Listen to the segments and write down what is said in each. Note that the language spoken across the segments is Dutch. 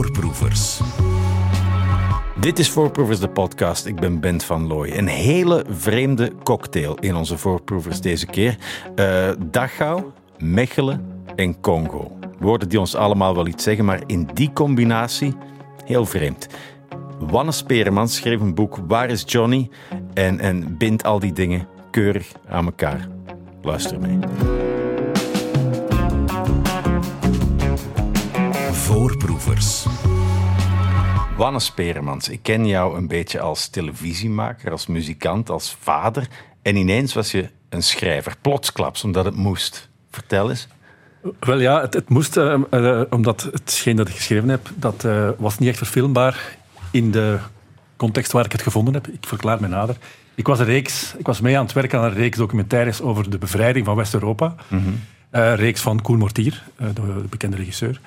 Voorproevers. Dit is Voorproevers, de podcast. Ik ben Bent van Looy. Een hele vreemde cocktail in onze Voorproevers deze keer. Uh, Dachau, Mechelen en Congo. Woorden die ons allemaal wel iets zeggen, maar in die combinatie heel vreemd. Wanne Speremans schreef een boek Waar is Johnny? En, en bindt al die dingen keurig aan elkaar. Luister mee. Voorproevers. Wanne Speremans, ik ken jou een beetje als televisiemaker, als muzikant, als vader. En ineens was je een schrijver, plotsklaps, omdat het moest. Vertel eens. Wel ja, het, het moest, uh, uh, omdat hetgeen dat ik geschreven heb, dat uh, was niet echt verfilmbaar in de context waar ik het gevonden heb. Ik verklaar me nader. Ik was, een reeks, ik was mee aan het werken aan een reeks documentaires over de bevrijding van West-Europa. Mm -hmm. Een reeks van Koen Mortier, de, de bekende regisseur.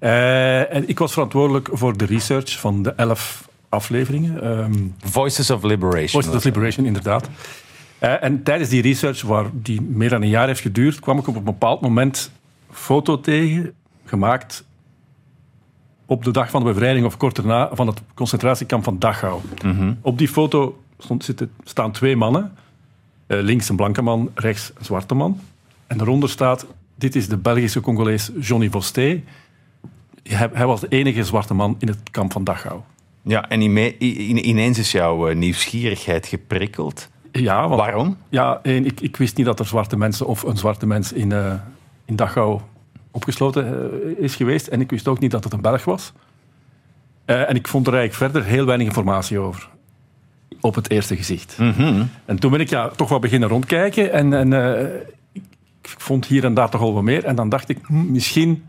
Uh, en ik was verantwoordelijk voor de research van de elf afleveringen. Um, Voices of Liberation. Voices of Liberation, inderdaad. Uh, en tijdens die research, waar die meer dan een jaar heeft geduurd, kwam ik op een bepaald moment foto tegen, gemaakt op de dag van de bevrijding of kort daarna, van het concentratiekamp van Dachau. Mm -hmm. Op die foto stond, zitten, staan twee mannen. Uh, links een blanke man, rechts een zwarte man. En daaronder staat, dit is de Belgische Congolees Johnny Vosté hij, hij, was de enige zwarte man in het kamp van Dachau. Ja, en ineens is jouw nieuwsgierigheid geprikkeld. Ja, want, Waarom? Ja, ik, ik, wist niet dat er zwarte mensen of een zwarte mens in, uh, in Dachau opgesloten uh, is geweest. En ik wist ook niet dat het een Belg was. Uh, en ik vond er eigenlijk verder heel weinig informatie over. Op het eerste gezicht. Mm -hmm. En toen ben ik ja, toch wel beginnen rondkijken. En, en ik vond hier en daar toch al wat meer. En dan dacht ik, hm, misschien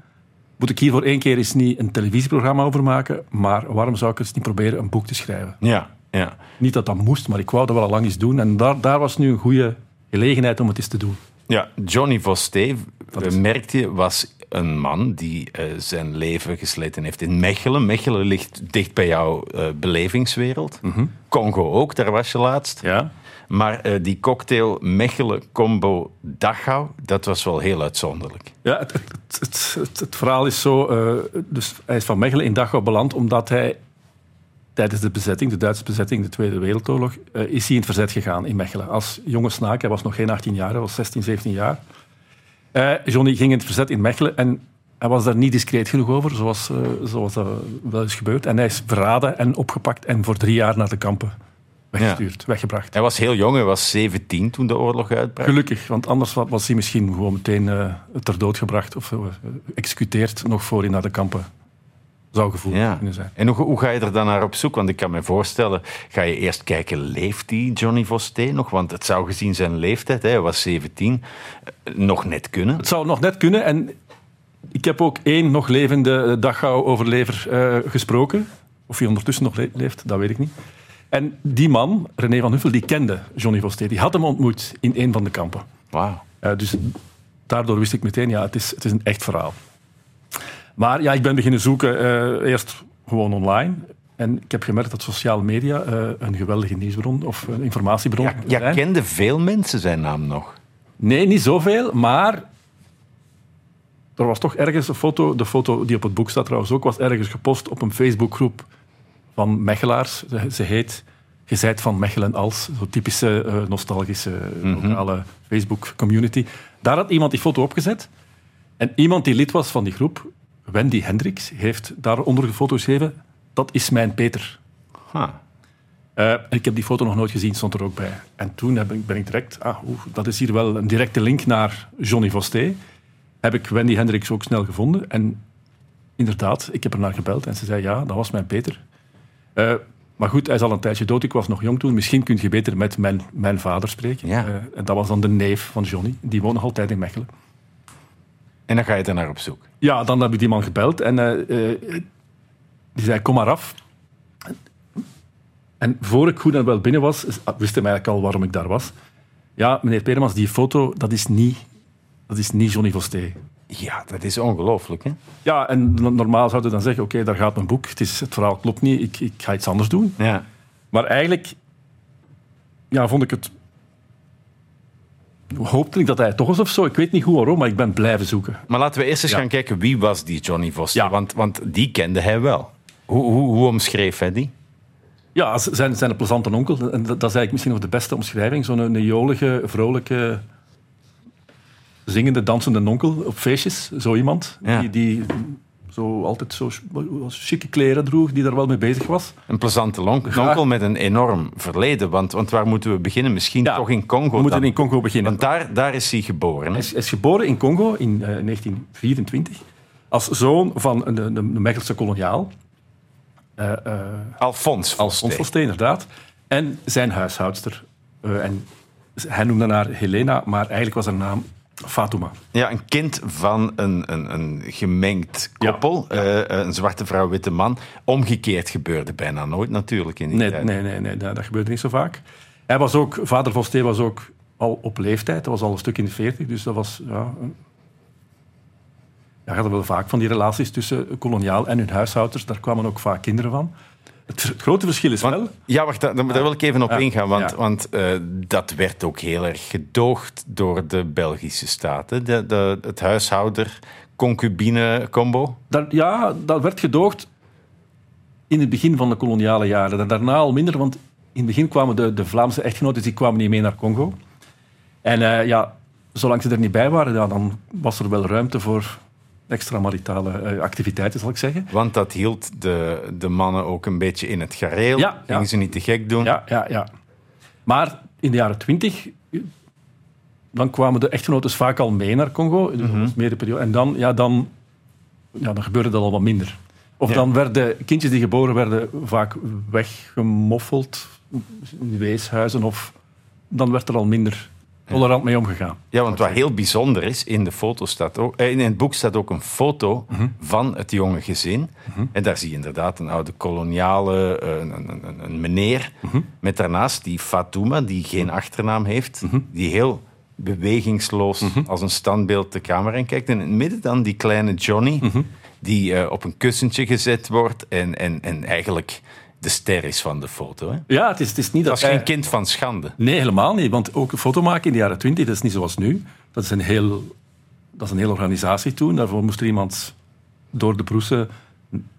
moet ik hier voor één keer eens niet een televisieprogramma over maken, maar waarom zou ik eens niet proberen een boek te schrijven? Ja, ja. Niet dat dat moest, maar ik wou dat wel al lang eens doen. En daar, daar was nu een goede gelegenheid om het eens te doen. Ja, Johnny Vosté, merkte je, was een man die uh, zijn leven gesleten heeft in Mechelen. Mechelen ligt dicht bij jouw uh, belevingswereld. Mm -hmm. Congo ook, daar was je laatst. Ja. Maar uh, die cocktail Mechelen Combo Dachau, dat was wel heel uitzonderlijk. Ja, het, het, het, verhaal is zo. Uh, dus hij is van Mechelen in Dachau beland omdat hij tijdens de bezetting, de Duitse bezetting, de Tweede Wereldoorlog, uh, is hij in het verzet gegaan in Mechelen. Als jonge snaak, hij was nog geen 18 jaar, hij was 16, 17 jaar. Johnny ging in het verzet in Mechelen en hij was daar niet discreet genoeg over, zoals, zoals dat wel is gebeurd. En hij is verraden en opgepakt en voor drie jaar naar de kampen weggestuurd, ja. weggebracht. Hij was heel jong, hij was 17 toen de oorlog uitbrak. Gelukkig, want anders was hij misschien gewoon meteen uh, ter dood gebracht of uh, geëxecuteerd nog voor hij naar de kampen zou gevoeld ja. kunnen zijn. En hoe, hoe, ga je er dan naar op zoek? Want ik kan me voorstellen, ga je eerst kijken, leeft die Johnny Vosté nog? Want het zou gezien zijn leeftijd, hij was 17, nog net kunnen. Het zou nog net kunnen en ik heb ook één nog levende Dachau-overlever uh, gesproken. Of hij ondertussen nog le leeft, dat weet ik niet. En die man, René van Huffel, die kende Johnny Vosté. Die had hem ontmoet in een van de kampen. Wauw. Uh, dus daardoor wist ik meteen, ja, het is, het is een echt verhaal. Maar ja, ik ben beginnen zoeken, uh, eerst gewoon online. En ik heb gemerkt dat sociale media uh, een geweldige nieuwsbron of een informatiebron ja, ja, zijn. kenden veel mensen zijn naam nog? Nee, niet zoveel, maar er was toch ergens een foto, de foto die op het boek staat trouwens ook, was ergens gepost op een Facebookgroep van Mechelaars. Ze heet Je zijt van Mechelen als, zo'n typische uh, nostalgische Mhm. lokale mm -hmm. Facebook-community. Daar had iemand die foto opgezet. En iemand die lid was van die groep, Wendy Hendricks, heeft daaronder de foto geschreven: Dat is mijn Peter. Huh. Uh, ik heb die foto nog nooit gezien, stond er ook bij. En toen heb ik, ben ik direct, ah, oeh, dat is hier wel een directe link naar Johnny Vosté. Heb ik Wendy Hendricks ook snel gevonden. En inderdaad, ik heb er naar gebeld en ze zei: Ja, dat was mijn Peter. Uh, maar goed, hij is al een tijdje dood. Ik was nog jong toen. Misschien kun je beter met mijn, mijn vader spreken. Ja. Uh, en dat was dan de neef van Johnny. Die woont nog altijd in Mechelen. En dan ga je er naar op zoek? Ja, dan heb ik die man gebeld. En uh, die zei, kom maar af. En voor ik goed en wel binnen was, wist hij eigenlijk al waarom ik daar was. Ja, meneer Peremans, die foto, dat is niet, dat is niet Johnny Vosté. Ja, dat is ongelooflijk. Hè? Ja, en normaal zouden dan zeggen, oké, okay, daar gaat mijn boek. Het, is, het verhaal klopt niet, ik, ik ga iets anders doen. Ja. Maar eigenlijk ja, vond ik het hoopte ik dat hij toch was of zo. Ik weet niet hoe waarom, maar ik ben blijven zoeken. Maar laten we eerst eens Ja. gaan kijken wie was die Johnny Voster. Ja. Want, want die kende hij wel. Hoe, hoe, hoe omschreef hij die? Ja, zijn, zijn een plezante onkel. En dat, dat is eigenlijk misschien nog de beste omschrijving. Zo'n een jolige, vrolijke, zingende, dansende onkel op feestjes. Zo iemand. Ja. Die, die zo altijd zo chique kleren droeg, die daar wel mee bezig was. Een plezante onkel met een enorm verleden. Want, want waar moeten we beginnen? Misschien Ja, toch in Congo We moeten dan? in Congo beginnen. Want daar, daar is hij geboren. Hij is, is geboren in Congo in eh, 1924 als zoon van een, een, een Mechelse koloniaal. Eh, eh, Alfons Alfons Volstee. Volstee, inderdaad. En zijn huishoudster. Eh, en hij noemde haar Helena, maar eigenlijk was haar naam Fatuma. Ja, een kind van een, een, een gemengd koppel. Eh, een zwarte vrouw, witte man. Omgekeerd gebeurde bijna nooit natuurlijk in die Nee, tijd. nee, nee, nee dat, dat gebeurde niet zo vaak. Hij was ook, vader Volstee was ook al op leeftijd. Dat was al een stuk in de veertig, dus dat was... Ja, ja, je had wel vaak van die relaties tussen koloniaal en hun huishouders. Daar kwamen ook vaak kinderen van. Het, het grote verschil is wel... Ja, wacht, daar, daar wil ik even op Ja, ingaan. Want, ja. want eh, dat werd ook heel erg gedoogd door de Belgische staten. De, de, het huishouden-concubine-combo. Daar, ja, dat werd gedoogd in het begin van de koloniale jaren. Da- Daarna al minder, want in het begin kwamen de, de Vlaamse echtgenoten die kwamen niet mee naar Congo. En eh, ja, zolang ze er niet bij waren, ja, dan was er wel ruimte voor extramaritale eh, activiteiten, zal ik zeggen. Want dat hield de, de mannen ook een beetje in het gareel. Ja, Gingen ja. ze niet te gek doen. Ja, ja, ja. Maar in de jaren twintig, dan kwamen de echtgenoten vaak al mee naar Congo. Dus meer de periode. En dan, ja, dan, ja, dan gebeurde dat al wat minder. Of Ja. dan werden kindjes die geboren werden vaak weggemoffeld in weeshuizen. Of dan werd er al minder tolerant mee omgegaan. Ja, want wat heel bijzonder is, in, de foto staat ook, eh, in het boek staat ook een foto Mhm. van het jonge gezin. En daar zie je inderdaad een oude koloniale, eh, een, een, een, een meneer, Mhm. met daarnaast die Fatouma, die geen achternaam heeft, die heel bewegingsloos Mhm. als een standbeeld de camera in kijkt. En in het midden dan die kleine Johnny, Mhm. die eh, op een kussentje gezet wordt en, en, en eigenlijk de ster is van de foto. Hè? Ja, het is, het is niet dat, Dat is hij- geen kind van schande. Nee, helemaal niet. Want ook een foto maken in de jaren twintig, dat is niet zoals nu. Dat is een heel, dat is een hele organisatie toen. Daarvoor moest er iemand door de broesen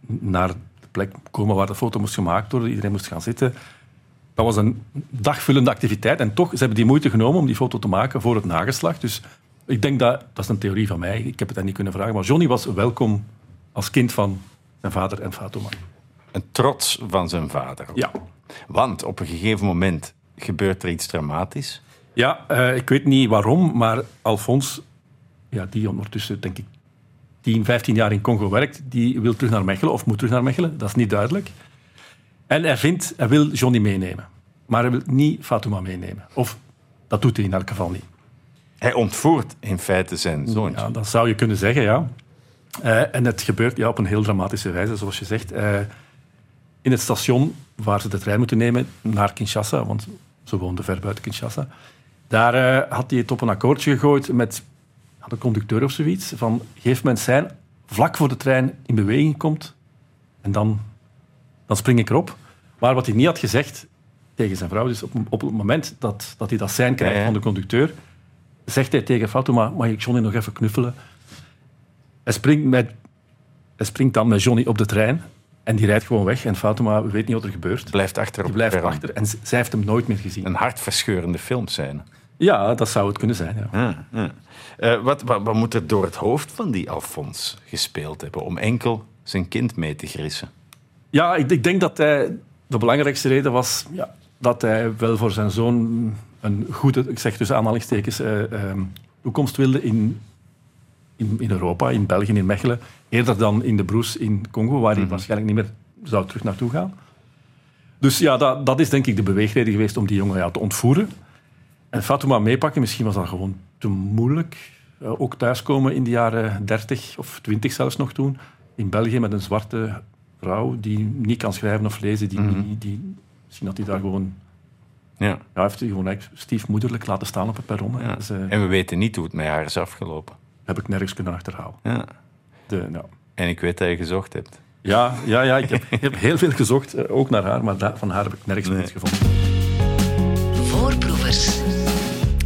naar de plek komen waar de foto moest gemaakt worden. Iedereen moest gaan zitten. Dat was een dagvullende activiteit. En toch, ze hebben die moeite genomen om die foto te maken voor het nageslacht. Dus ik denk dat, dat is een theorie van mij. Ik heb het dan niet kunnen vragen. Maar Johnny was welkom als kind van zijn vader en Fatuma. Een trots van zijn vader. Ja. Want op een gegeven moment gebeurt er iets dramatisch. Ja, eh, ik weet niet waarom, maar Alfons, ja, die ondertussen denk ik 10, 15 jaar in Congo werkt, die wil terug naar Mechelen of moet terug naar Mechelen, dat is niet duidelijk. En hij, vindt, hij wil Johnny meenemen, maar hij wil niet Fatuma meenemen. Of dat doet hij in elk geval niet. Hij ontvoert in feite zijn zoontje. Ja, dat zou je kunnen zeggen, ja. Eh, en het gebeurt ja, op een heel dramatische wijze, zoals je zegt. Eh, in het station waar ze de trein moeten nemen naar Kinshasa, want ze woonden ver buiten Kinshasa, daar eh, had hij het op een akkoordje gegooid met de conducteur of zoiets, van geef me een sein vlak voor de trein in beweging komt en dan, dan spring ik erop. Maar wat hij niet had gezegd tegen zijn vrouw, dus op, op het moment dat, dat hij dat sein krijgt Ja, ja. van de conducteur, zegt hij tegen Fatuma, mag ik Johnny nog even knuffelen? Hij springt, met, hij springt dan met Johnny op de trein en die rijdt gewoon weg. En Fatuma weet niet wat er gebeurt. Blijft achter op Die blijft achter en z- zij heeft hem nooit meer gezien. Een hartverscheurende filmscène. Ja, dat zou het kunnen zijn. Ja. Ja, ja. Eh, wat, wat, wat moet er door het hoofd van die Alfons gespeeld hebben om enkel zijn kind mee te grissen? Ja, ik, ik denk dat hij, de belangrijkste reden was ja, dat hij wel voor zijn zoon een goede, ik zeg tussen aanhalingstekens, eh, ehm, toekomst wilde in, in, in Europa, in België, in Mechelen. Eerder dan in de Broes in Congo, waar hij waarschijnlijk niet meer zou terug naartoe gaan. Dus ja, dat, dat is denk ik de beweegreden geweest om die jongen ja, te ontvoeren. En Fatuma meepakken, misschien was dat gewoon te moeilijk. Eh, ook thuiskomen in de jaren 30 of 20 zelfs nog toen. In België met een zwarte vrouw die niet kan schrijven of lezen. Die, die, die, misschien had hij daar gewoon... Ja. Ja, heeft hij gewoon stiefmoederlijk laten staan op het perron. ja. Dus, eh, En we weten niet hoe het met haar is afgelopen. heb ik nergens kunnen achterhalen. Ja. De, ja. En ik weet dat je gezocht hebt. Ja, ja, ja ik, heb, ik heb heel veel gezocht, eh, ook naar haar, maar van haar heb ik nergens meer iets gevonden. Voorproevers.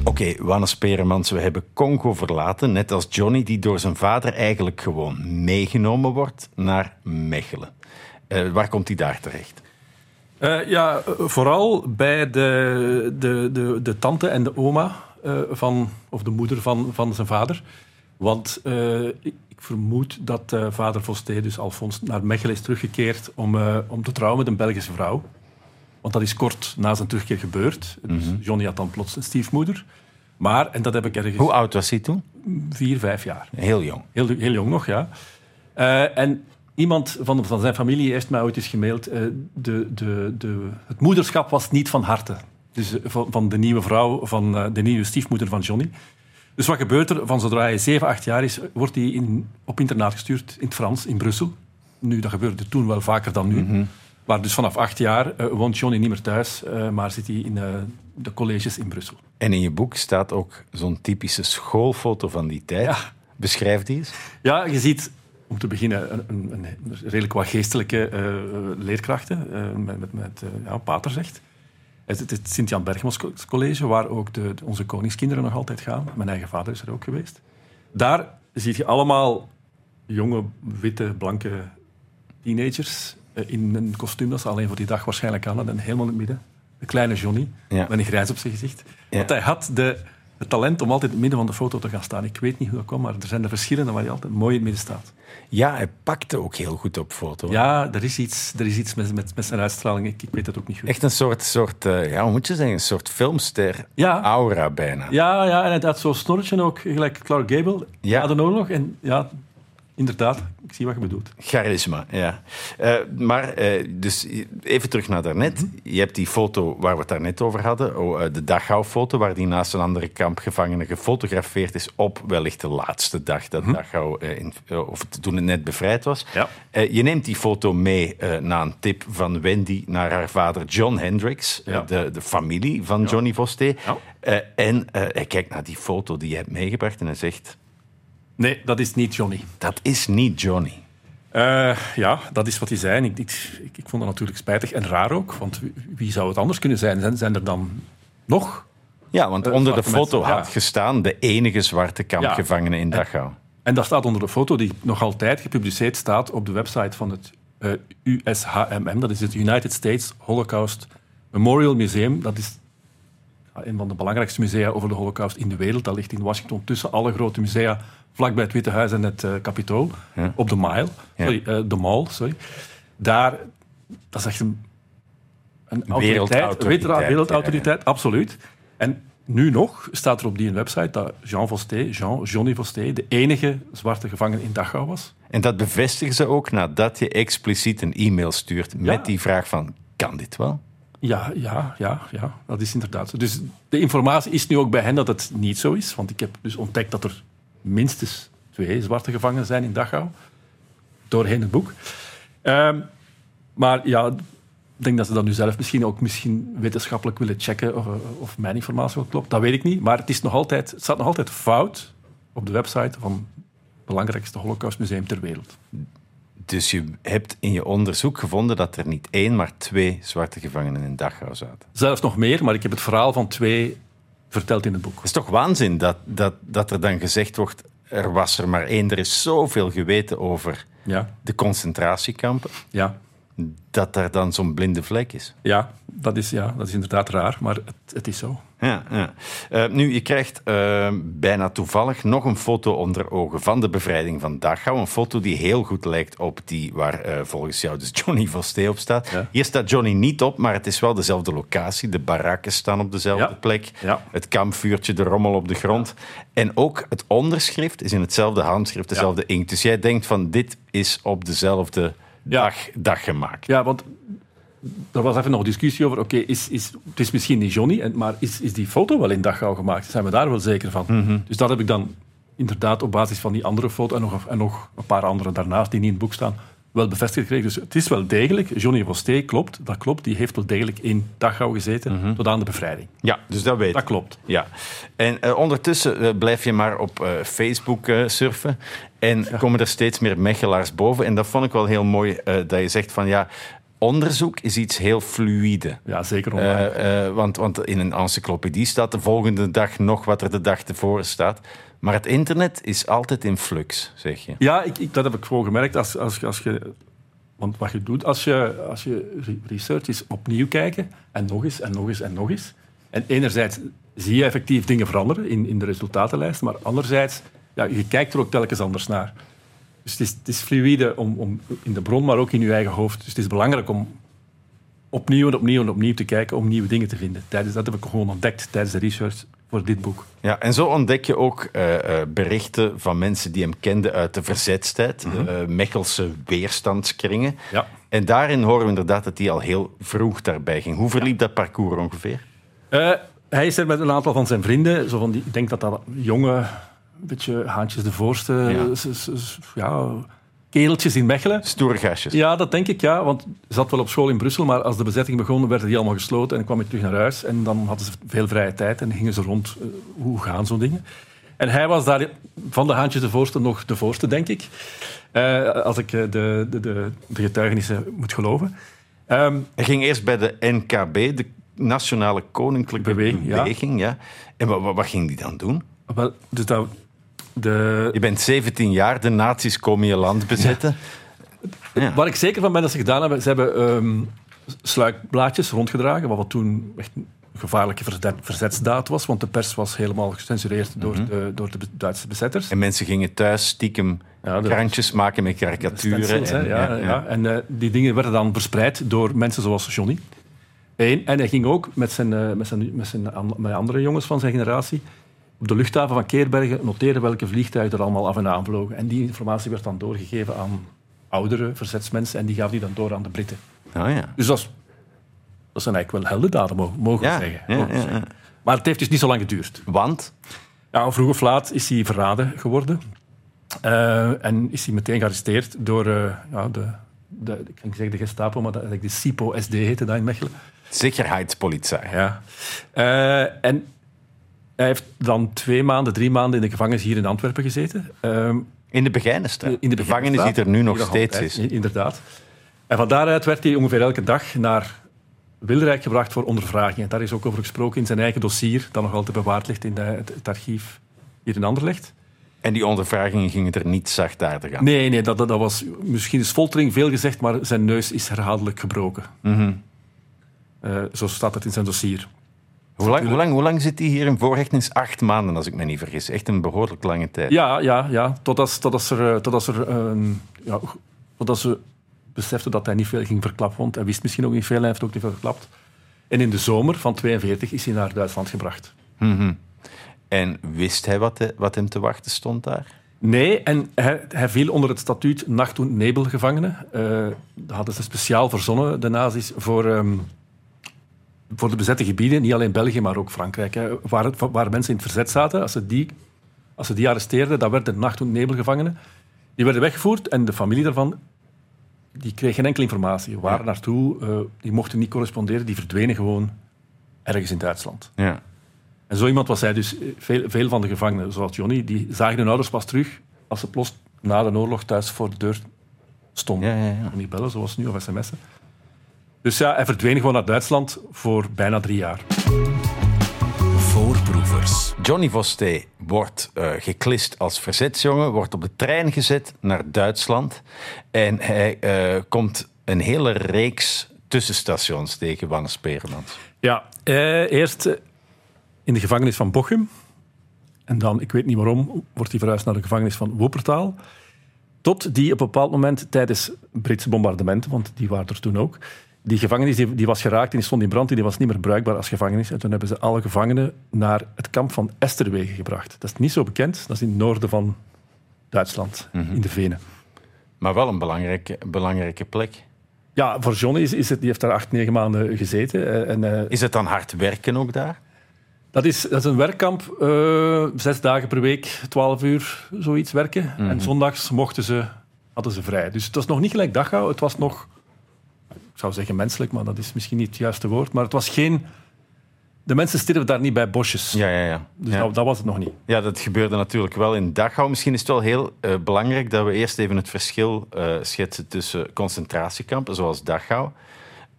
Oké, Wannes Speremans, we hebben Congo verlaten, net als Johnny, die door zijn vader eigenlijk gewoon meegenomen wordt naar Mechelen. Uh, waar komt hij daar terecht? Uh, ja, vooral bij de, de, de, de tante en de oma uh, van, of de moeder van, van zijn vader. Want vermoed dat vader Vosté, dus Alfons, naar Mechelen is teruggekeerd om, om te trouwen met een Belgische vrouw. Want dat is kort na zijn terugkeer gebeurd. Dus. Johnny had dan plots een stiefmoeder. Maar, en dat heb ik ergens... Hoe oud was hij toen? Vier, vijf jaar. Heel jong. Heel, heel jong nog, ja. Uh, en iemand van, van zijn familie heeft mij ooit eens gemaild... De, de, de, het moederschap was niet van harte. Dus van, van, de nieuwe vrouw, van de nieuwe stiefmoeder van Johnny. Dus wat gebeurt er? Van zodra hij 7, 8 jaar is, wordt hij in, op internaat gestuurd in het Frans, in Brussel. Nu, dat gebeurde toen wel vaker dan nu. Mm maar dus vanaf acht jaar uh, woont Johnny niet meer thuis, uh, maar zit hij in uh, de colleges in Brussel. En in je boek staat ook zo'n typische schoolfoto van die tijd. Ja. Beschrijf die eens. Ja, je ziet om te beginnen een, een, een redelijk wat geestelijke leerkrachten, met, met, met ja, pater zegt. Het, het, het Sint-Jan Bergmans College, waar ook de, onze koningskinderen nog altijd gaan. Mijn eigen vader is er ook geweest. Daar zie je allemaal jonge, witte, blanke teenagers eh, in een kostuum dat ze alleen voor die dag waarschijnlijk aan hadden. Helemaal in het midden. De kleine Johnny, met een grijs op zijn gezicht. Want hij had de, het talent om altijd in het midden van de foto te gaan staan. Ik weet niet hoe dat komt, maar er zijn de verschillen waar hij altijd mooi in het midden staat. Ja, hij pakte ook heel goed op foto. Ja, er is iets, er is iets met, met, met zijn uitstraling. Ik, ik weet het ook niet goed. Echt een soort, soort uh, ja, hoe moet je zeggen, een soort filmster aura bijna. Ja, ja, en hij had zo'n snorretje ook, gelijk Clark Gable ja. na de oorlog. En ja, inderdaad, ik zie wat je bedoelt. Charisma, ja. Uh, maar, uh, dus even terug naar daarnet. Mm Je hebt die foto waar we het daarnet over hadden, oh, uh, de Dachau-foto, waar die naast een andere kampgevangene gefotografeerd is op wellicht de laatste dag dat mm Dachau, in, of toen het net bevrijd was. Ja. je neemt die foto mee na een tip van Wendy naar haar vader John Hendricks, ja. de, de familie van Johnny Vosté. en hij kijkt naar die foto die je hebt meegebracht en hij zegt... Nee, dat is niet Johnny. Dat is niet Johnny. Uh, ja, dat is wat hij zei. Ik, ik, ik, vond dat natuurlijk spijtig en raar ook. Want wie zou het anders kunnen zijn? Zijn, zijn er dan nog? Ja, want uh, onder de foto mensen, had ja. gestaan de enige zwarte kampgevangene ja. in Dachau. En, en daar staat onder de foto, die nog altijd gepubliceerd staat op de website van het uh, USHMM. Dat is het United States Holocaust Memorial Museum. Dat is een van de belangrijkste musea over de Holocaust in de wereld. Dat ligt in Washington tussen alle grote musea vlakbij het Witte Huis en het uh, Capitool, ja. op de Mile, sorry, uh, de Mall, sorry. Daar, dat is echt een, een autoriteit, wereldautoriteit, wereldautoriteit ja, absoluut. En nu nog staat er op die website dat Jean Vosté, Jean, Johnny Vosté, de enige zwarte gevangene in Dachau was. En dat bevestigen ze ook nadat je expliciet een e-mail stuurt met die vraag van, kan dit wel? Ja, ja, ja, ja, dat is inderdaad zo. Dus de informatie is nu ook bij hen dat het niet zo is. Want ik heb dus ontdekt dat er minstens twee zwarte gevangenen zijn in Dachau. Doorheen het boek. Um, maar ja, ik denk dat ze dat nu zelf misschien ook misschien wetenschappelijk willen checken of, of mijn informatie wel klopt. Dat weet ik niet. Maar het, is nog altijd, het staat nog altijd fout op de website van het belangrijkste Holocaustmuseum ter wereld. Dus je hebt in je onderzoek gevonden dat er niet één, maar twee zwarte gevangenen in Dachau zaten? Zelfs nog meer, maar ik heb het verhaal van twee verteld in het boek. Het is toch waanzin dat, dat, dat er dan gezegd wordt... er was er maar één, er is zoveel geweten over ja. de concentratiekampen... Ja. dat daar dan zo'n blinde vlek is. Ja dat, is, ja, dat is inderdaad raar, maar het, het is zo. Ja, ja. Uh, nu, je krijgt uh, bijna toevallig nog een foto onder ogen van de bevrijding van Dachau. Een foto die heel goed lijkt op die waar uh, volgens jou dus Johnny Vosté op staat. Ja. Hier staat Johnny niet op, maar het is wel dezelfde locatie. De barakken staan op dezelfde ja. plek. Ja. Het kampvuurtje, de rommel op de grond. En ook het onderschrift is in hetzelfde handschrift, dezelfde inkt. Dus jij denkt van dit is op dezelfde dag, dag gemaakt. Ja, want er was even nog discussie over, oké, is, is, het is misschien niet Johnny, maar is, is die foto wel in Dachau gemaakt? Zijn we daar wel zeker van? Mm -hmm. Dus dat heb ik dan inderdaad op basis van die andere foto en nog, en nog een paar andere daarnaast die niet in het boek staan, wel bevestigd gekregen. Dus het is wel degelijk, Johnny Vosté klopt, dat klopt, die heeft wel degelijk in Dachau gezeten mm -hmm. tot aan de bevrijding. Ja, dus dat weet Dat klopt. Ja. En uh, ondertussen uh, blijf je maar op uh, Facebook surfen en ja. komen er steeds meer Mechelaars boven. En dat vond ik wel heel mooi, dat je zegt van ja, onderzoek is iets heel fluïde. Ja, zeker online. Eh, eh, want, want in een encyclopedie staat de volgende dag nog wat er de dag tevoren staat. Maar het internet is altijd in flux, zeg je. Ja, ik, ik, dat heb ik gewoon gemerkt. Als, als, als je, want wat je doet als je, als je re- research is opnieuw kijken en nog eens en nog eens en nog eens. En enerzijds zie je effectief dingen veranderen in, in de resultatenlijst, maar anderzijds, ja, je kijkt er ook telkens anders naar. Dus het is, het is fluïde om, om in de bron, maar ook in je eigen hoofd. Dus het is belangrijk om opnieuw en opnieuw en opnieuw te kijken om nieuwe dingen te vinden. Tijdens, dat heb ik gewoon ontdekt tijdens de research voor dit boek. Ja, en zo ontdek je ook eh, eh, berichten van mensen die hem kenden uit de verzetstijd, eh, Mechelse weerstandskringen. Ja. En daarin horen we inderdaad dat hij al heel vroeg daarbij ging. Hoe verliep dat parcours ongeveer? Hij is er met een aantal van zijn vrienden. Zo van die, ik denk dat dat jonge, een beetje haantjes de voorste, Ja. s- s- s- ja, kereltjes in Mechelen. Stoere gastjes. Ja, dat denk ik, ja. Want hij zat wel op school in Brussel, maar als de bezetting begon, werden die allemaal gesloten en kwam ik terug naar huis. En dan hadden ze veel vrije tijd en gingen ze rond. eh, hoe gaan zo'n dingen? En hij was daar van de haantjes de voorste nog de voorste, denk ik. Eh, als ik eh, de, de, de, de getuigenissen moet geloven. Ehm, Hij ging eerst bij de NKB, de Nationale Koninklijke Beweging, ja. Ja. En wat, wat, wat ging die dan doen? wel, dus dat, de, Je bent 17 jaar, de nazi's komen je land bezetten. Ja. Waar ik zeker van ben dat ze gedaan hebben, ze hebben ehm, sluikblaadjes rondgedragen, wat, wat toen echt een gevaarlijke verzet, verzetsdaad was, want de pers was helemaal gecensureerd door, de, door de Duitse bezetters. En mensen gingen thuis stiekem Ja, de- krantjes maken met karikaturen. Stencils, En, ja, ja, En eh, die dingen werden dan verspreid door mensen zoals Johnny. Eén, en hij ging ook met, zijn, eh, met, zijn, met, zijn, met andere jongens van zijn generatie op de luchthaven van Keerbergen noteren welke vliegtuigen er allemaal af en aan vlogen. En die informatie werd dan doorgegeven aan oudere verzetsmensen en die gaven die dan door aan de Britten. Oh, ja. Dus dat, is, dat zijn eigenlijk wel heldendaden, mogen, Ja, we zeggen. ja, Mogen we ja, zeggen. ja. Maar het heeft dus niet zo lang geduurd. Want? Ja, vroeg of laat is hij verraden geworden. Eh, en is hij meteen gearresteerd door eh, de, de, ik kan niet zeggen de Gestapo, maar dat, de SIPO-SD heette dat in Mechelen. Zekerheidspolitie. Ja. Eh, en hij heeft dan twee maanden, drie maanden in de gevangenis hier in Antwerpen gezeten. Ehm, In de Begijnenstraat. in de gevangenis die er nu nog steeds is. Inderdaad. En van daaruit werd hij ongeveer elke dag naar Wilrijk gebracht voor ondervragingen. Daar is ook over gesproken in zijn eigen dossier, dat nog altijd bewaard ligt in de- het, het archief hier in Anderlecht. En die ondervragingen gingen er niet zachtaardig aan. Nee, nee dat, dat, dat was misschien is foltering veel gezegd, maar zijn neus is herhaaldelijk gebroken. Mhm. Eh, zo staat het in zijn dossier. Hoe, lang, hoe, lang, hoe lang zit hij hier in voorhechtenis? Acht maanden, als ik me niet vergis. Echt een behoorlijk lange tijd. Ja, ja, ja. Totdat, totdat, er, eh, totdat, er, eh, ja, totdat ze beseften dat hij niet veel ging verklappen. Want hij wist misschien ook niet veel, hij heeft ook niet veel verklapt. En in de zomer van 42 is hij naar Duitsland gebracht. Mhm. En wist hij wat, he- wat hem te wachten stond daar? Nee, en hij, hij viel onder het statuut nacht- en nebelgevangenen. Eh dat hadden ze speciaal verzonnen, de nazi's, voor, ehm, voor de bezette gebieden. Niet alleen België, maar ook Frankrijk. Hè, waar, het- waar mensen in het verzet zaten. Als ze die, als ze die arresteerden, dat werden nacht- en nebelgevangenen. Die werden weggevoerd en de familie daarvan die kreeg geen enkele informatie. Waar Ja. naartoe, eh, die mochten niet corresponderen, die verdwenen gewoon ergens in Duitsland. Ja. En zo iemand was hij dus. eh, Veel, veel van de gevangenen, zoals Johnny, die zagen hun ouders pas terug als ze plots na de oorlog thuis voor de deur stonden. Ja, ja, ja. Niet bellen, zoals nu, of sms'en. Dus ja, hij verdween gewoon naar Duitsland voor bijna drie jaar. Voorproevers. Johnny Vosté wordt eh, geklist als verzetsjongen, wordt op de trein gezet naar Duitsland. En hij eh, komt een hele reeks tussenstations tegen Wannes Peremans. Ja, eh, eerst in de gevangenis van Bochum. En dan, ik weet niet waarom, wordt hij verhuisd naar de gevangenis van Wuppertal. Tot die op een bepaald moment tijdens Britse bombardementen, want die waren er toen ook, die gevangenis die, die was geraakt en die stond in brand en die was niet meer bruikbaar als gevangenis. En toen hebben ze alle gevangenen naar het kamp van Esterwege gebracht. Dat is niet zo bekend, dat is in het noorden van Duitsland, in de Venen. Maar wel een belangrijke, belangrijke plek. Ja, voor Johnny is, is het, die heeft daar acht, negen maanden gezeten. eh, En, eh, Is het dan hard werken ook daar? Dat is, dat is een werkkamp, eh, zes dagen per week, twaalf uur, zoiets werken. En zondags mochten ze, hadden ze vrij. Dus het was nog niet gelijk Dachau, het was nog, ik zou zeggen menselijk, maar dat is misschien niet het juiste woord. Maar het was geen de mensen stierven daar niet bij bosjes. Ja, ja, ja. Dus ja. dat, dat was het nog niet. Ja, dat gebeurde natuurlijk wel in Dachau. Misschien is het wel heel eh, belangrijk dat we eerst even het verschil eh, schetsen tussen concentratiekampen, zoals Dachau,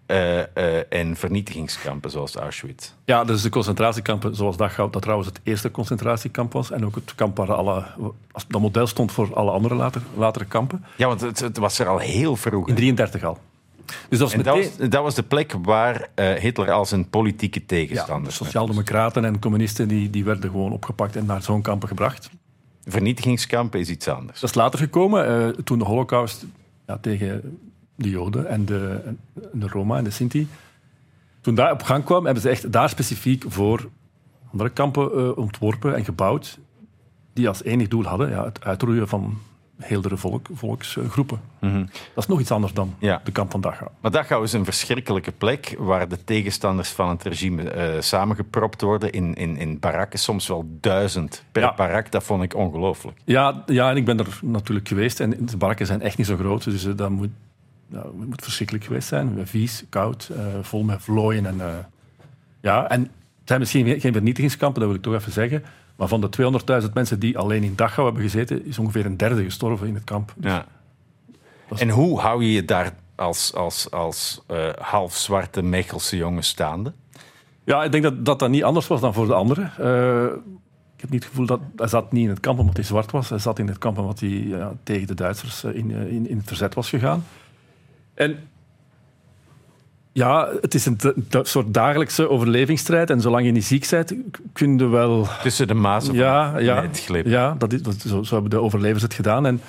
eh, en vernietigingskampen, zoals Auschwitz. Ja, dus de concentratiekampen zoals Dachau, dat trouwens het eerste concentratiekamp was. En ook het kamp waar alle, dat model stond voor alle andere later, latere kampen. Ja, want het, het was er al heel vroeg. In 33 al. Dus dat was dat was, dat was de plek waar eh, Hitler als een politieke Ja, tegenstander de sociaaldemocraten en communisten die, die werden gewoon opgepakt en naar zo'n kampen gebracht. Vernietigingskampen is iets anders. Dat is later gekomen, eh, toen de holocaust ja, tegen de Joden en de, en de Roma en de Sinti. Toen daar op gang kwam, hebben ze echt daar specifiek voor andere kampen eh, ontworpen en gebouwd. Die als enig doel hadden ja, het uitroeien van heeldere volk, volksgroepen. Dat is nog iets anders dan Ja. de kamp van Dachau. Maar Dachau is een verschrikkelijke plek waar de tegenstanders van het regime eh, samengepropt worden in, in, in barakken, soms wel duizend per Ja. barak. Dat vond ik ongelooflijk. Ja, ja, en ik ben er natuurlijk geweest. En de barakken zijn echt niet zo groot. Dus eh, dat moet, het moet verschrikkelijk geweest zijn. Vies, koud, eh, vol met vlooien. En, ja, en het zijn misschien geen vernietigingskampen, dat wil ik toch even zeggen. Maar van de 200.000 mensen die alleen in Dachau hebben gezeten, is ongeveer een derde gestorven in het kamp. Ja. Dat is- En hoe hou je je daar als, als, als eh, half zwarte Mechelse jongen staande? Ja, ik denk dat, dat dat niet anders was dan voor de anderen. Eh, ik heb niet het gevoel dat hij zat niet in het kamp omdat hij zwart was. Hij zat in het kamp omdat hij ja, tegen de Duitsers eh, in, in, in het verzet was gegaan. En ja, het is een, soort dagelijkse overlevingsstrijd. En zolang je niet ziek bent, kun je wel... Tussen de mazen Ja, van ja, het glippen. ja dat is, dat, zo, zo hebben de overlevers het gedaan. En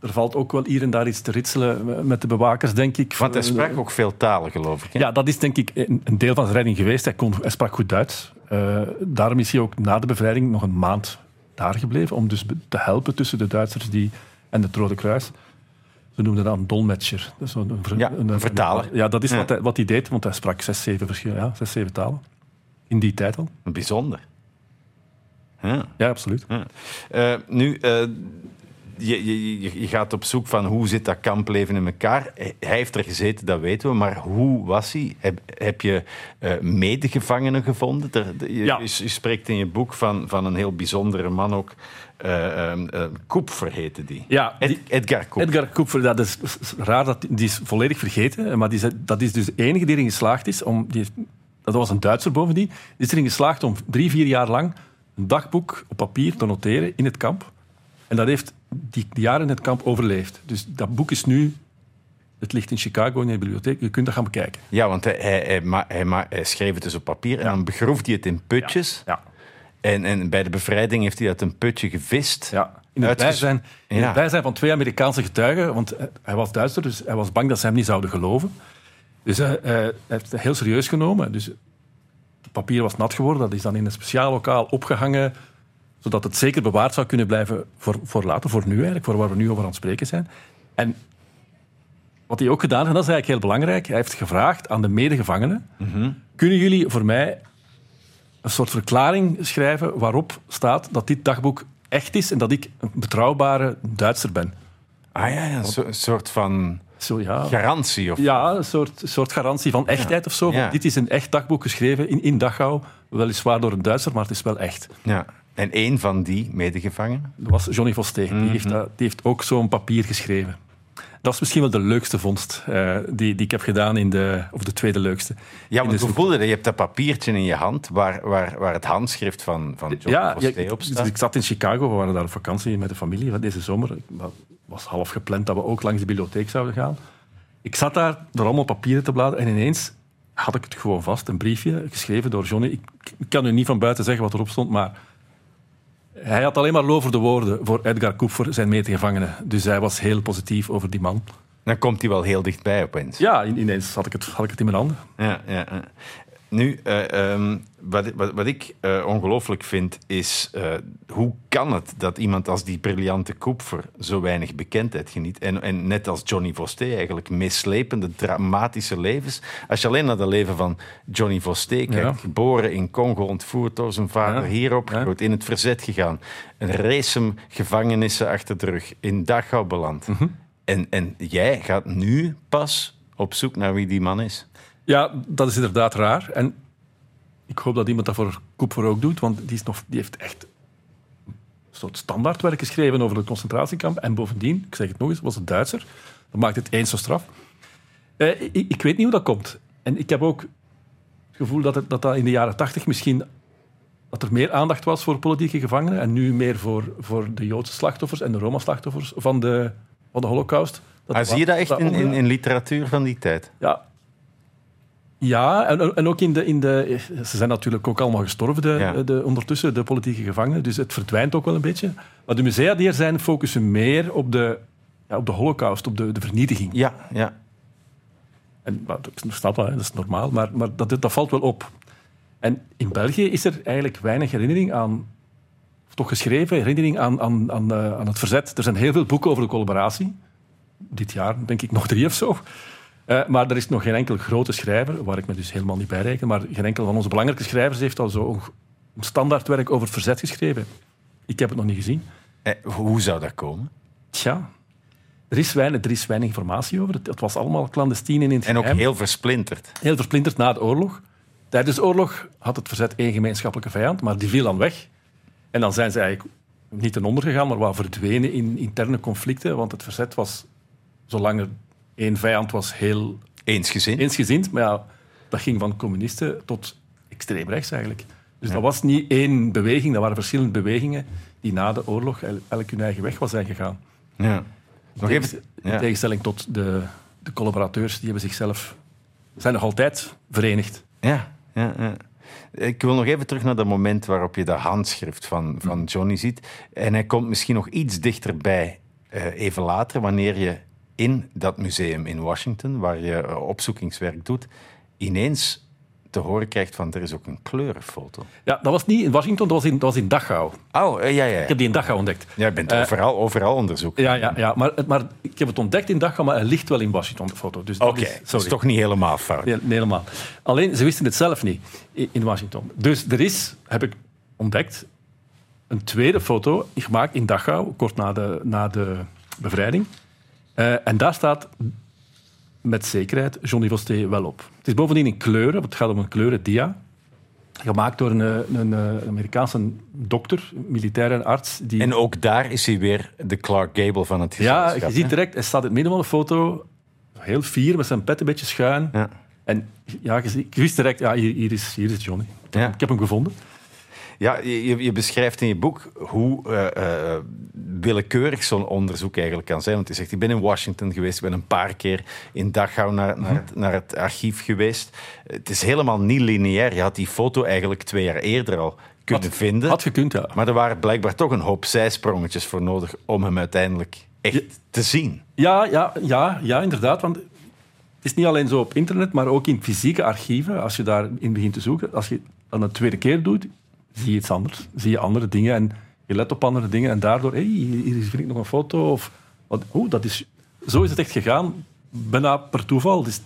er valt ook wel hier en daar iets te ritselen met de bewakers, denk ik. Want hij sprak ook veel talen, geloof ik. hè? Ja, dat is denk ik een deel van zijn redding geweest. Hij, kon, hij sprak goed Duits. Eh, daarom is hij ook na de bevrijding nog een maand daar gebleven. Om dus te helpen tussen de Duitsers die, en het Rode Kruis. Ze noemden dat een dolmetscher. Dat is een, een Ja, een vertaler. ja, dat is Ja. Wat, hij, wat hij deed, want hij sprak zes, zeven, verschillende, ja, zes, zeven talen. In die tijd al. Bijzonder. Ja. Ja, absoluut. Eh, nu, eh, je, je, je- gaat op zoek van hoe zit dat kampleven in elkaar. Hij heeft er gezeten, dat weten we. Maar hoe was hij? Heb, heb je eh, medegevangenen gevonden? Er- je, je spreekt in je boek van, van een heel bijzondere man ook. Eh eh, eh, Koepfer heette die. Ja, die- Edgar Koepfer. Edgar Kupfer, dat is raar, dat, die is volledig vergeten. Maar die dat is dus de enige die erin geslaagd is om... Die, dat was een Duitser bovendien. Die is erin geslaagd om drie, vier jaar lang een dagboek op papier te noteren in het kamp. En dat heeft die, die jaren in het kamp overleefd. Dus dat boek is nu... Het ligt in Chicago in de bibliotheek. Je kunt dat gaan bekijken. Ja, want hij, hij, hij, ma- hij, ma- hij schreef het dus op papier en dan begroef hij het in putjes. Ja. En, en bij de bevrijding heeft hij uit een putje gevist. Ja, in het, bijzijn, in het bijzijn van twee Amerikaanse getuigen, want hij- was Duitser, dus hij was bang dat ze hem niet zouden geloven. Dus hij, hij heeft het heel serieus genomen. Dus het papier was nat geworden, dat is dan in een speciaal lokaal opgehangen, zodat het zeker bewaard zou kunnen blijven voor, voor later, voor nu eigenlijk, voor waar we nu over aan het spreken zijn. En wat hij ook gedaan heeft, en dat is eigenlijk heel belangrijk, hij heeft gevraagd aan de medegevangenen, kunnen jullie voor mij een soort verklaring schrijven waarop staat dat dit dagboek echt is en dat ik een betrouwbare Duitser ben. Ah ja, ja, een so- een soort van Zo, ja. garantie. Of... Ja, een soort, soort garantie van echtheid of zo. Dit is een echt dagboek geschreven in, in Dachau. Weliswaar door een Duitser, maar het is wel echt. Ja. En één van die medegevangenen? Dat was Johnny. Mhm. Die, heeft dat- die heeft ook zo'n papier geschreven. Dat is misschien wel de leukste vondst eh, die, die ik heb gedaan in de... Of de tweede leukste. Ja, want hoe voelde? Je hebt dat papiertje in je hand waar, waar, waar het handschrift van, van John ja, ja, op staat. ik zat in Chicago, we waren daar op vakantie met de familie van deze zomer. Het was half gepland dat we ook langs de bibliotheek zouden gaan. Ik zat daar door allemaal papieren te bladeren en ineens had ik het gewoon vast, een briefje geschreven door Johnny. Ik, ik kan u niet van buiten zeggen wat erop stond, maar hij had alleen maar lovende woorden voor Edgar Kupfer, zijn medegevangene. Dus hij was heel positief over die man. Dan komt hij wel heel dichtbij opeens. Ja, in- ineens had ik het, had ik het in mijn handen. Ja, ja. Nu, eh, ehm, wat, wat, wat ik eh, ongelooflijk vind, is eh, hoe kan het dat iemand als die briljante Koepfer zo weinig bekendheid geniet? En, en net als Johnny Vosté eigenlijk meeslepende, dramatische levens. Als je alleen naar het leven van Johnny Vosté kijkt, Ja. geboren in Congo, ontvoerd door zijn vader, Ja. hier opgegroeid, in het verzet gegaan, een race gevangenissen achter de rug, in Dachau beland. Mhm. en, en jij gaat nu pas op zoek naar wie die man is. Ja, dat is inderdaad raar. En ik hoop dat iemand dat voor Koepfer ook doet, want die, is nog, die heeft echt een soort standaardwerk geschreven over het concentratiekamp. En bovendien, ik zeg het nog eens, was het Duitser. Dat maakt het eens zo straf. Eh, ik, ik weet niet hoe dat komt. En ik heb ook het gevoel dat het, dat, dat in de jaren tachtig misschien dat er meer aandacht was voor politieke gevangenen en nu meer voor, voor de Joodse slachtoffers en de Roma-slachtoffers van de, van de Holocaust. Dat ah, zie je dat echt in, in, in, literatuur van die tijd? Ja. Ja, en, en ook in de, in de... Ze zijn natuurlijk ook allemaal gestorven, de, de, ondertussen, de politieke gevangenen. Dus het verdwijnt ook wel een beetje. Maar de musea die er zijn, focussen meer op de, ja, op de holocaust, op de, de vernietiging. Ja, ja. En, maar, ik snap dat, dat is normaal, maar, maar dat, dat valt wel op. En in België is er eigenlijk weinig herinnering aan, of toch geschreven herinnering aan, aan, aan, uh, aan het verzet. Er zijn heel veel boeken over de collaboratie. Dit jaar denk ik nog drie of zo. Uh, maar er is nog geen enkel grote schrijver, waar ik me dus helemaal niet bij reken, maar geen enkel van onze belangrijke schrijvers heeft al zo een standaardwerk over het verzet geschreven. Ik heb het nog niet gezien. Eh, hoe zou dat komen? Tja, er is weinig, er is weinig informatie over. Het, het was allemaal clandestien in het En ook heel versplinterd. Heel versplinterd na de oorlog. Tijdens de oorlog had het verzet één gemeenschappelijke vijand, maar die viel dan weg. En dan zijn ze eigenlijk niet ten onder gegaan, maar wel verdwenen in interne conflicten. Want het verzet was, zolang er één vijand was, heel... Eensgezind. Eensgezind, maar ja, dat ging van communisten tot extreem rechts eigenlijk. Dus dat was niet één beweging, dat waren verschillende bewegingen die na de oorlog elk hun eigen weg was zijn gegaan. Ja. Nog even, in tegenstelling tot de, de collaborateurs, die hebben zichzelf, zijn nog altijd verenigd. Ja, ja, ja. Ik wil nog even terug naar dat moment waarop je dat handschrift van, van Johnny ziet. En hij komt misschien nog iets dichterbij uh, even later, wanneer je in dat museum in Washington, waar je uh, opzoekingswerk doet, ineens te horen krijgt van er is ook een kleurenfoto. Ja, dat was niet in Washington, dat was in, dat was in Dachau. Oh, uh, ja, ja, Ik heb die in Dachau ontdekt. Jij bent uh, overal, overal onderzoek. Ja, ja, ja maar, maar ik heb het ontdekt in Dachau, maar hij ligt wel in Washington, de foto. Dus Oké, okay, dat is toch niet helemaal fout. Nee, nee, helemaal. Alleen, ze wisten het zelf niet in Washington. Dus er is, heb ik ontdekt, een tweede foto gemaakt in Dachau, kort na de, na de bevrijding. Uh, en daar staat met zekerheid Johnny Vosté wel op. Het is bovendien in kleuren, want het gaat om een kleurendia. Gemaakt door een, een, een Amerikaanse dokter, militaire arts. Die... En ook daar is hij weer de Clark Gable van het Ja, je ziet direct, hij staat in het midden van de foto, heel fier, met zijn pet een beetje schuin. Ja. En ja, je, wist direct, ja, hier, hier, is, hier is Johnny. Ja. Ik heb hem gevonden. Ja, je, je, beschrijft in je boek hoe uh, uh, willekeurig zo'n onderzoek eigenlijk kan zijn. Want je zegt, ik ben in Washington geweest, ik ben een paar keer in Dachau naar, naar, het, naar het archief geweest. Het is helemaal niet lineair. Je had die foto eigenlijk twee jaar eerder al kunnen had, vinden. Had gekund, ja. Maar er waren blijkbaar toch een hoop zijsprongetjes voor nodig om hem uiteindelijk echt te zien. Ja, ja, ja, ja, inderdaad. Want het is niet alleen zo op internet, maar ook in fysieke archieven. Als je daarin begint te zoeken, als je dat een tweede keer doet, zie je iets anders. Zie je andere dingen en je let op andere dingen en daardoor, hey, hier vind ik nog een foto. Of, oh, dat is, zo is het echt gegaan, bijna per toeval. Dus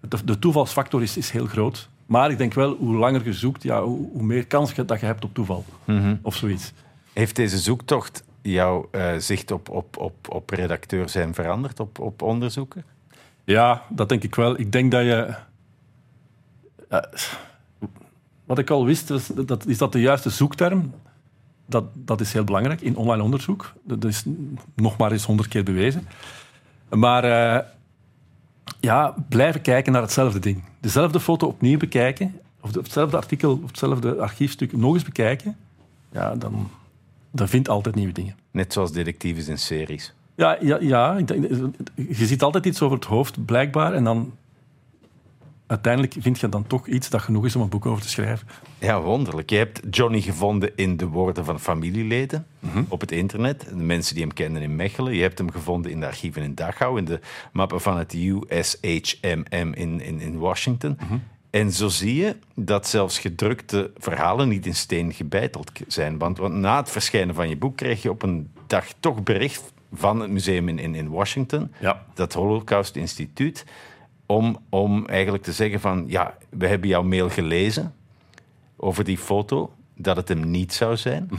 de, de toevalsfactor is, is heel groot. Maar ik denk wel, hoe langer je zoekt, ja, hoe, hoe meer kans je dat je hebt op toeval. Mhm. Of zoiets. Heeft deze zoektocht jouw uh, zicht op, op, op, op redacteur zijn veranderd, op, op onderzoeken? Ja, dat denk ik wel. Ik denk dat je... Uh, wat ik al wist, was, dat, is dat de juiste zoekterm. Dat, dat is heel belangrijk in online onderzoek. Dat is nog maar eens honderd keer bewezen. Maar uh, ja, blijven kijken naar hetzelfde ding. Dezelfde foto opnieuw bekijken, of hetzelfde artikel of hetzelfde archiefstuk nog eens bekijken, ja, dan, dan vindt altijd nieuwe dingen. Net zoals detectives in series. Ja, ja, ja je ziet altijd iets over het hoofd, blijkbaar, en dan uiteindelijk vind je dan toch iets dat genoeg is om een boek over te schrijven. Ja, wonderlijk. Je hebt Johnny gevonden in de woorden van familieleden Mhm. op het internet. De mensen die hem kennen in Mechelen. Je hebt hem gevonden in de archieven in Dachau, in de mappen van het USHMM in, in, in Washington. Mhm. En zo zie je dat zelfs gedrukte verhalen niet in steen gebeiteld zijn. Want, want na het verschijnen van je boek kreeg je op een dag toch bericht van het museum in, in, in Washington, Ja. dat Holocaust Instituut, om, om eigenlijk te zeggen van, ja, we hebben jouw mail gelezen over die foto, dat het hem niet zou zijn.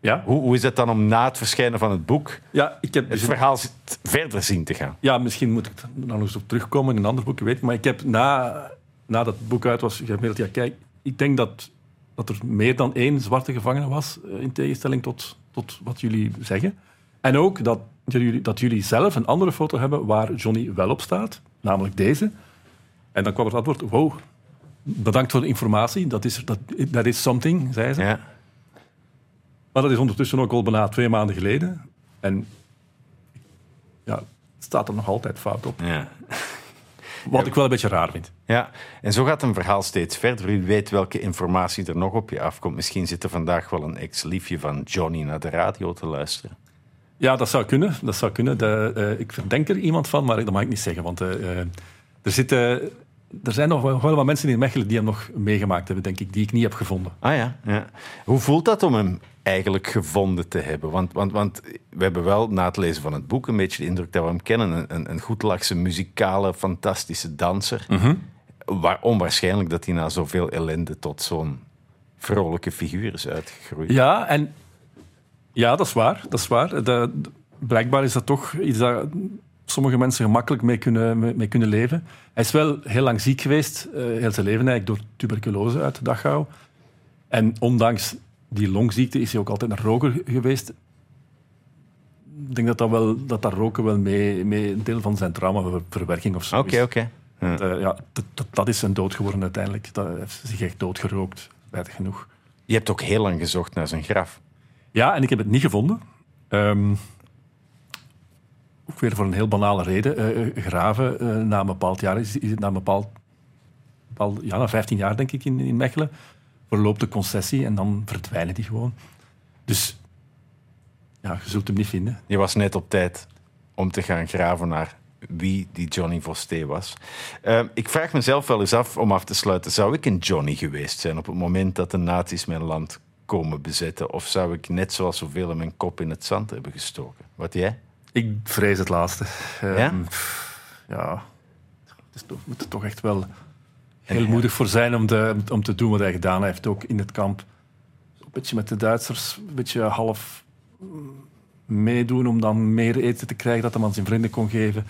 Ja, Hoe, hoe is het dan om na het verschijnen van het boek ja ik heb het dus verhaal zit- verder zien te gaan? Ja, misschien moet ik er nog eens op terugkomen in een ander boek, weet ik. Maar ik heb na nadat het boek uit was, gemaild, ja kijk, ik denk dat, dat er meer dan één zwarte gevangene was, eh, in tegenstelling tot, tot wat jullie zeggen. En ook dat jullie, dat jullie zelf een andere foto hebben waar Johnny wel op staat, namelijk deze. En dan kwam het antwoord, wow, bedankt voor de informatie, dat is, dat, that is something, zei ze. Ja. Maar dat is ondertussen ook al bijna twee maanden geleden. En ja, het staat er nog altijd fout op. Ja. Wat ik wel een beetje raar vind. ja, en zo gaat een verhaal steeds verder. U weet welke informatie er nog op je afkomt. Misschien zit er vandaag wel een ex-liefje van Johnny naar de radio te luisteren. Ja, dat zou kunnen. Dat zou kunnen. De, eh, ik verdenk er iemand van, maar dat mag ik niet zeggen. Want eh, eh, er, zitten, er zijn nog wel, wel wat mensen in Mechelen die hem nog meegemaakt hebben, denk ik, die ik niet heb gevonden. Ah ja, ja. Hoe voelt dat om hem eigenlijk gevonden te hebben? Want, want, want we hebben wel na het lezen van het boek een beetje de indruk dat we hem kennen. Een, een, een goedlachse, muzikale, fantastische danser. Waar, onwaarschijnlijk dat hij na zoveel ellende tot zo'n vrolijke figuur is uitgegroeid. Ja, en ja, dat is waar. Dat is waar. Blijkbaar is dat toch iets dat sommige mensen gemakkelijk mee kunnen, mee, kunnen leven. Hij is wel heel lang ziek geweest, eh, heel zijn leven eigenlijk, door tuberculose uit de Dachau. En ondanks die longziekte is hij ook altijd een roker geweest. Ik denk dat dat, wel, dat, dat roken wel mee, mee een deel van zijn traumaverwerking of zo Oké, is. oké. Ja. Eh, ja, dat, dat, dat is zijn dood geworden uiteindelijk. Dat hij heeft zich echt doodgerookt, spijtig genoeg. Je hebt ook heel lang gezocht naar zijn graf. Ja, en ik heb het niet gevonden. Ehm, ook weer voor een heel banale reden. Eh, eh, graven eh, na een bepaald jaar is, is het na een bepaald, bepaald ja, na 15 jaar denk ik in, in Mechelen verloopt de concessie en dan verdwijnen die gewoon. Dus ja, je zult hem niet vinden. Je was net op tijd om te gaan graven naar wie die Johnny Vosté was. Eh, ik vraag mezelf wel eens af, om af te sluiten, zou ik een Johnny geweest zijn op het moment dat de nazi's mijn land komen bezetten? Of zou ik net zoals zoveel mijn kop in het zand hebben gestoken? Wat jij? Ik vrees het laatste. Ehm, Ja? pff, ja. Het is toch, moet er toch echt wel heel moedig voor zijn om, de, om te doen wat hij gedaan heeft, ook in het kamp. Een beetje met de Duitsers, een beetje half mm, meedoen om dan meer eten te krijgen dat hij aan zijn vrienden kon geven.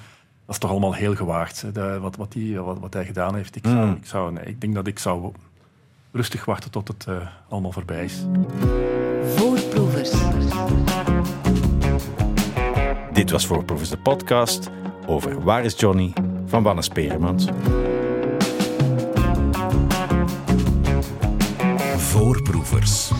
Dat is toch allemaal heel gewaagd, hè, de- wat, wat, die, wat, wat hij gedaan heeft. Ik, zou, Mm. ik, zou, nee, ik denk dat ik zou rustig wachten tot het eh, allemaal voorbij is. Voorproevers. Dit was Voorproevers de podcast over Waar is Johnny van Wannes Peremans. Voorproevers.